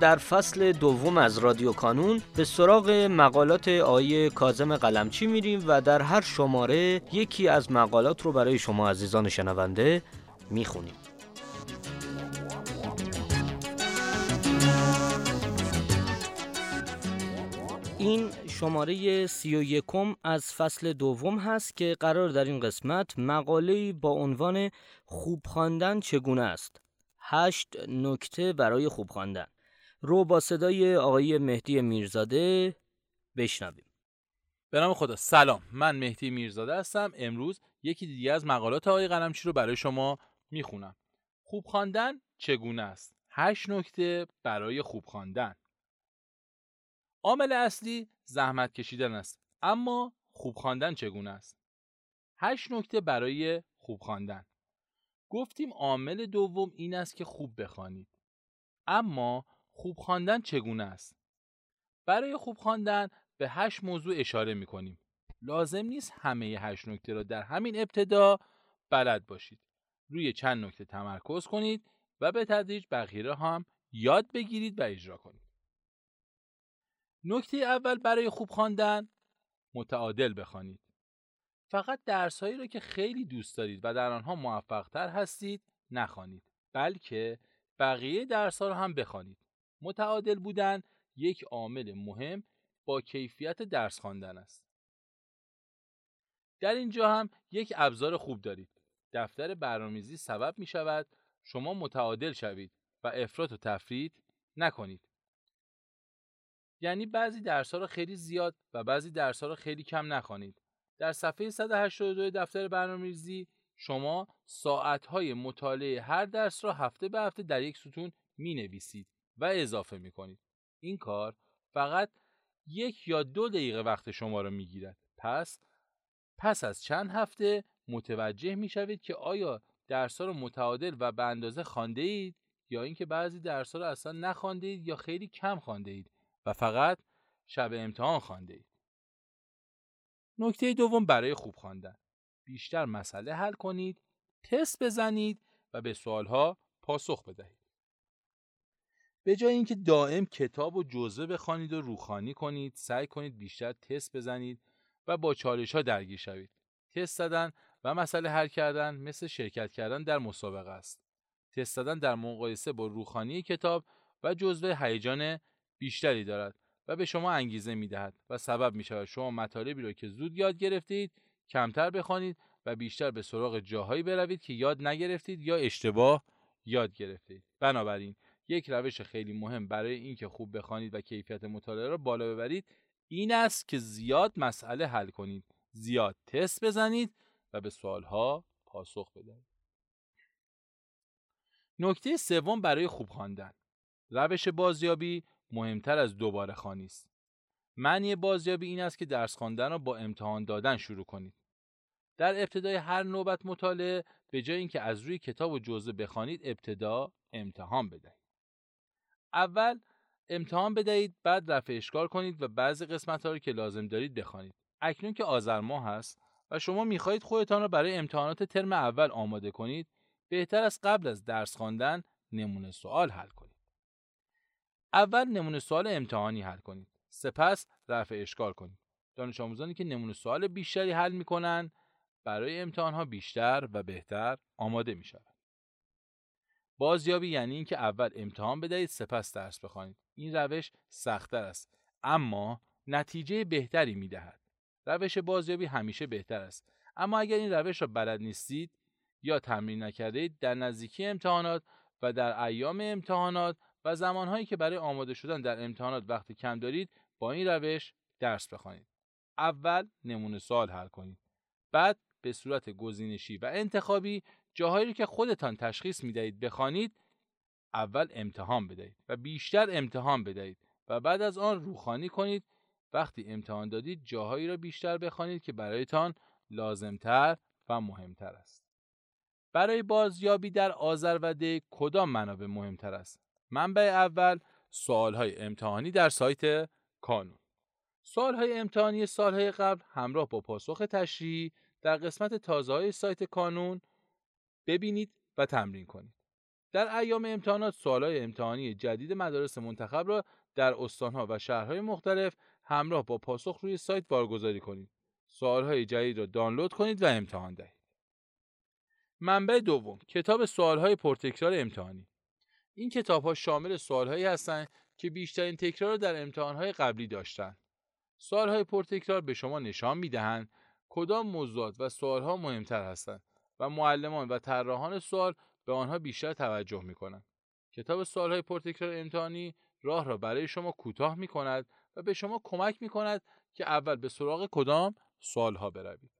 در فصل دوم از رادیو کانون به سراغ مقالات آیه کازم قلمچی میریم و در هر شماره یکی از مقالات رو برای شما عزیزان شنونده می‌خونیم. این شماره سی و یکم از فصل دوم هست که قرار در این قسمت مقاله با عنوان خوب خواندن چگونه است؟ هشت نکته برای خوب خواندن. رو با صدای آقای مهدی میرزاده بشنویم. به نام خدا. سلام. من مهدی میرزاده هستم. امروز یکی دیگه از مقالات آقای قلمچی رو برای شما می‌خونم. خوب خواندن چگونه است؟ هشت نکته برای خوب خواندن. عامل اصلی زحمت کشیدن است اما خوب خواندن چگونه است؟ هشت نکته برای خوب خواندن. گفتیم عامل دوم این است که خوب بخوانید. اما خوب خواندن چگونه است؟ برای خوب خواندن به هشت موضوع اشاره می کنیم لازم نیست همه هشت نکته را در همین ابتدا بلد باشید. روی چند نکته تمرکز کنید و به تدریج بقیه هم یاد بگیرید و اجرا کنید. نکته اول برای خوب خواندن متعادل بخوانید. فقط درسهایی را که خیلی دوست دارید و در آنها موفقتر هستید نخوانید بلکه بقیه درسها را هم بخوانید. متعادل بودن یک عامل مهم با کیفیت درس خواندن است. در اینجا هم یک ابزار خوب دارید. دفتر برنامه‌ریزی سبب می شود شما متعادل شوید و افراط و تفرید نکنید. یعنی بعضی درس‌ها را خیلی زیاد و بعضی درس‌ها را خیلی کم نخوانید. در صفحه 182 دفتر برنامه‌ریزی شما ساعت‌های مطالعه هر درس را هفته به هفته در یک ستون می نویسید و اضافه می کنید. این کار فقط یک یا دو دقیقه وقت شما را می گیرد. پس پس از چند هفته متوجه می شوید که آیا درس رو متعادل و به اندازه خانده اید یا اینکه بعضی درس رو اصلا نخوانده اید یا خیلی کم خانده اید و فقط شب امتحان خانده اید. نکته دوم برای خوب خواندن بیشتر مسئله حل کنید، تست بزنید و به سوالها پاسخ بدهید. به جای اینکه دائم کتاب و جزوه بخوانید و روخانی کنید سعی کنید بیشتر تست بزنید و با چالش ها درگیر شوید. تست زدن و مسئله حل کردن مثل شرکت کردن در مسابقه است. تست زدن در مقایسه با روخانی کتاب و جزوه هیجان بیشتری دارد و به شما انگیزه می دهد و سبب می شود شما مطالبی را که زود یاد گرفتید کمتر بخوانید و بیشتر به سراغ جاهایی بروید که یاد نگرفتید یا اشتباه یاد گرفتید. بنابراین یک روش خیلی مهم برای اینکه خوب بخوانید و کیفیت مطالعه را بالا ببرید این است که زیاد مسئله حل کنید زیاد تست بزنید و به سوالها پاسخ بدهید. نکته سوم برای خوب خواندن. روش بازیابی مهمتر از دوباره خوانی است. معنی بازیابی این است که درس خواندن را با امتحان دادن شروع کنید. در ابتدای هر نوبت مطالعه به جای اینکه از روی کتاب و جزوه بخوانید ابتدا امتحان بدهید. اول امتحان بدهید بعد رفع اشکال کنید و بعضی قسمت ها رو که لازم دارید بخوانید. اکنون که آذر ماه هست و شما می‌خواهید خودتان را برای امتحانات ترم اول آماده کنید بهتر است قبل از درس خواندن نمونه سوال حل کنید. اول نمونه سوال امتحانی حل کنید. سپس رفع اشکال کنید. دانش آموزانی که نمونه سوال بیشتری حل می‌کنن برای امتحان ها بیشتر و بهتر آماده می‌شوند. بازیابی یعنی اینکه اول امتحان بدهید سپس درس بخوانید. این روش سختتر است. اما نتیجه بهتری می‌دهد. روش بازیابی همیشه بهتر است. اما اگر این روش را بلد نیستید یا تمرین نکردید در نزدیکی امتحانات و در ایام امتحانات و زمانهایی که برای آماده شدن در امتحانات وقت کم دارید با این روش درس بخوانید. اول نمونه سوال حل کنید. بعد به صورت گزینشی و انتخابی جاهایی که خودتان تشخیص می‌دهید بخوانید اول امتحان بدهید و بیشتر امتحان بدهید و بعد از آن روخانی کنید. وقتی امتحان دادید جاهایی را بیشتر بخوانید که برایتان لازمتر و مهمتر است. برای بازیابی در آذربده کدام منابع مهمتر است؟ منبع اول های امتحانی در سایت کانون. های امتحانی سالهای قبل همراه با پاسخ تشریحی در قسمت تازه های سایت کانون ببینید و تمرین کنید. در ایام امتحانات های امتحانی جدید مدارس منتخب را در استانها و شهرهای مختلف همراه با پاسخ روی سایت بارگذاری کنید. های جدید را دانلود کنید و امتحان دهید. منبع دوم کتاب های پرتکرار امتحانی این کتاب ها شامل هایی هستند که بیشترین تکرار را در امتحانهای قبلی داشتند. های پرتکرار به شما نشان می‌دهند کدام موضوعات و ها مهمتر هستند و معلمان و طراحان سوال به آنها بیشتر توجه می کنند. کتاب های پرتکرار امتحانی راه را برای شما کوتاه می کند و به شما کمک می کند که اول به سراغ کدام ها بروید.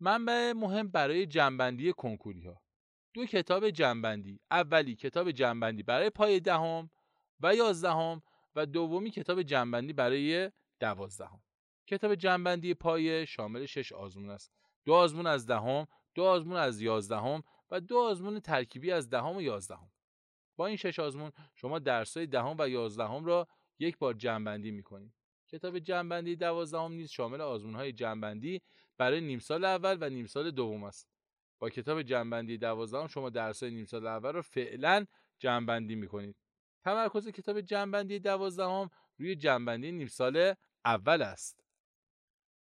منبع مهم برای جنبندی کنکوری ها دو کتاب جنبندی اولی کتاب جنبندی برای پای دهم و یازدهم و دومی کتاب جنبندی برای دوازدهم کتاب جنبندی پایه شامل شش آزمون است دو آزمون از دهم دو آزمون از یازدهم و دو آزمون ترکیبی از دهم و یازدهم. با این شش آزمون شما درسهای دهم و یازدهم را یک بار جنبندی می‌کنید کتاب جنبندی دوازدهم نیز شامل آزمونهای جنبندی برای نیم سال اول و نیم سال دوم است. با کتاب جنبندی دوازدهم شما درسهای نیم سال اول را فعلا جنبندی می‌کنید. تمرکز کتاب جنبندی دوازدهم روی جنبندی نیم سال اول است.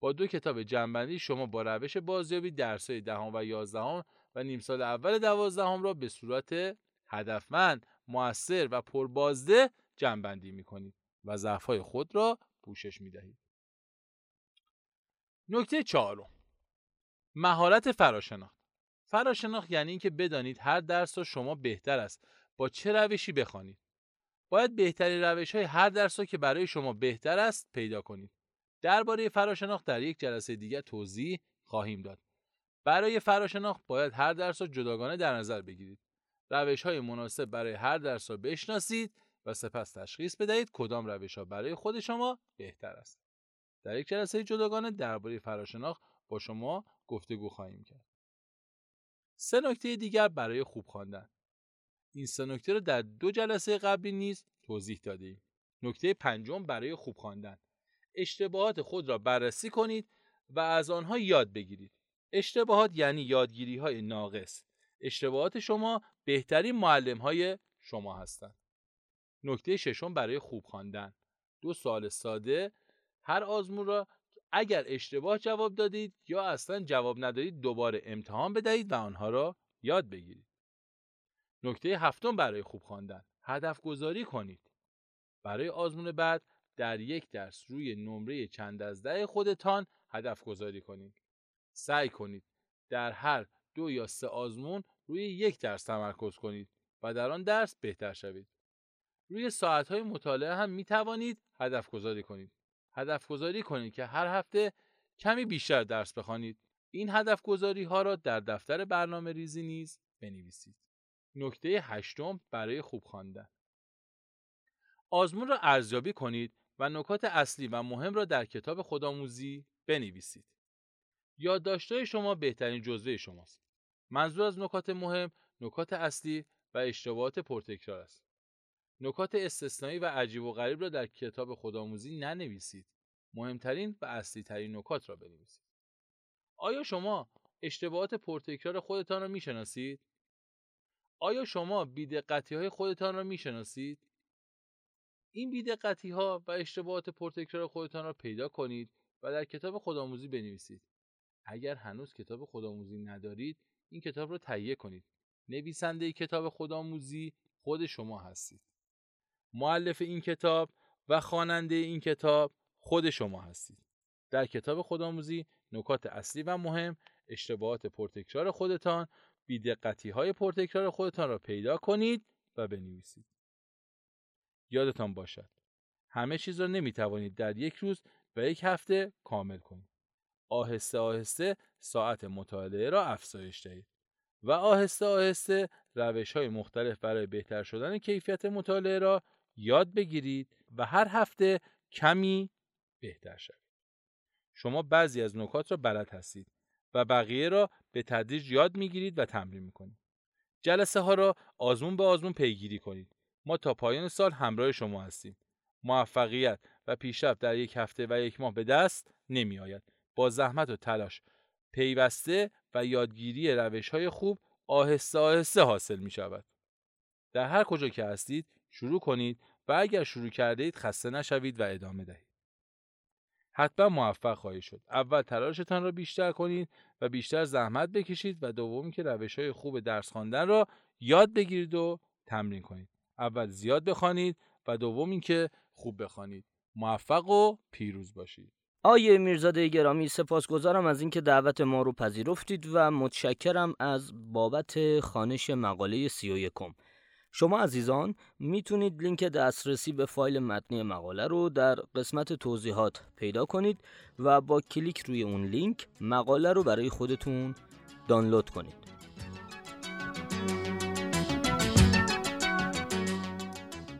با دو کتاب جنبندی شما با روش بازیابی درسهای دهم و یازدهم و نیم سال اول دوازدهم را به صورت هدفمند موثر و پربازده جنبندی می‌کنید و ضعفهای خود را پوشش می‌دهید. نکته چهارم. مهارت فراشناخت. فراشناخت یعنی اینکه بدانید هر درس را شما بهتر است با چه روشی بخوانید. باید بهترین روش های هر درس را که برای شما بهتر است پیدا کنید. درباره فراشناخت در یک جلسه دیگر توضیح خواهیم داد. برای فراشناخت باید هر درس را جداگانه در نظر بگیرید. روش های مناسب برای هر درس را بشناسید و سپس تشخیص بدهید کدام روش ها برای خود شما بهتر است. در یک جلسه جداگانه درباره فراشناخت با شما گفتگو خواهیم کرد. سه نکته دیگر برای خوب خواندن. این سه نکته رو در دو جلسه قبلی نیز توضیح دادیم. نکته پنجم برای خوب خواندن. اشتباهات خود را بررسی کنید و از آنها یاد بگیرید. اشتباهات یعنی یادگیری های ناقص. اشتباهات شما بهترین معلم های شما هستند. نکته ششم برای خوب خواندن. دو سال ساده. هر آزمون را اگر اشتباه جواب دادید یا اصلا جواب ندادید دوباره امتحان بدهید و آنها را یاد بگیرید. نکته هفتم برای خوب خواندن. هدف گذاری کنید. برای آزمون بعد در یک درس روی نمره چند از ده خودتان هدف گذاری کنید. سعی کنید در هر دو یا سه آزمون روی یک درس تمرکز کنید و در آن درس بهتر شوید. روی ساعتهای مطالعه هم می توانید هدف گذاری کنید. هدف گذاری کنید که هر هفته کمی بیشتر درس بخوانید. این هدف گذاری ها را در دفتر برنامه ریزی نیز بنویسید. نکته هشتم برای خوب خواندن. آزمون را ارزیابی کنید و نکات اصلی و مهم را در کتاب خودآموزی بنویسید. یادداشت‌های شما بهترین جزوه شماست. منظور از نکات مهم، نکات اصلی و اشتباهات پرتکرار است. نکات استثنایی و عجیب و غریب را در کتاب خودآموزی ننویسید. مهمترین و اصلی ترین نکات را بنویسید. آیا شما اشتباهات پرتکرار خودتان را می‌شناسید؟ آیا شما بیدقتی خودتان را می‌شناسید؟ این بیدقتی ها و اشتباهات پرتکرار خودتان را پیدا کنید و در کتاب خودآموزی بنویسید. اگر هنوز کتاب خودآموزی ندارید، این کتاب را تهیه کنید. نویسنده کتاب خودآموزی خود شما هستید. معلف این کتاب و خواننده این کتاب خود شما هستید. در کتاب خودآموزی نکات اصلی و مهم اشتباهات پرتکرار خودتان بیدقتی های پرتکرار خودتان را پیدا کنید و بنویسید. یادتان باشد همه چیز را نمی توانید در یک روز و یک هفته کامل کنید. آهسته آهسته ساعت مطالعه را افزایش دهید و آهسته آهسته روش های مختلف برای بهتر شدن کیفیت مطالعه را یاد بگیرید و هر هفته کمی بهتر شوید. شما بعضی از نکات را بلد هستید و بقیه را به تدریج یاد می‌گیرید و تمرین می‌کنید. جلسه ها را آزمون به آزمون پیگیری کنید. ما تا پایان سال همراه شما هستیم. موفقیت و پیشرفت در یک هفته و یک ماه به دست نمی آید. با زحمت و تلاش پیوسته و یادگیری روش های خوب آهسته آهسته حاصل می شود. در هر کجا که هستید شروع کنید و اگر شروع کرده اید خسته نشوید و ادامه دهید. حتما موفق خواهید شد. اول تلاشتان را بیشتر کنید و بیشتر زحمت بکشید و دومی که روش های خوب درس خواندن را یاد بگیرید و تمرین کنید. اول زیاد بخوانید و دوم اینکه خوب بخوانید. موفق و پیروز باشید. آیه میرزاده گرامی سپاسگزارم از اینکه دعوت ما رو پذیرفتید و متشکرم از بابت خانش مقاله سی و یکم. شما عزیزان می‌تونید لینک دسترسی به فایل متنی مقاله رو در قسمت توضیحات پیدا کنید و با کلیک روی اون لینک مقاله رو برای خودتون دانلود کنید.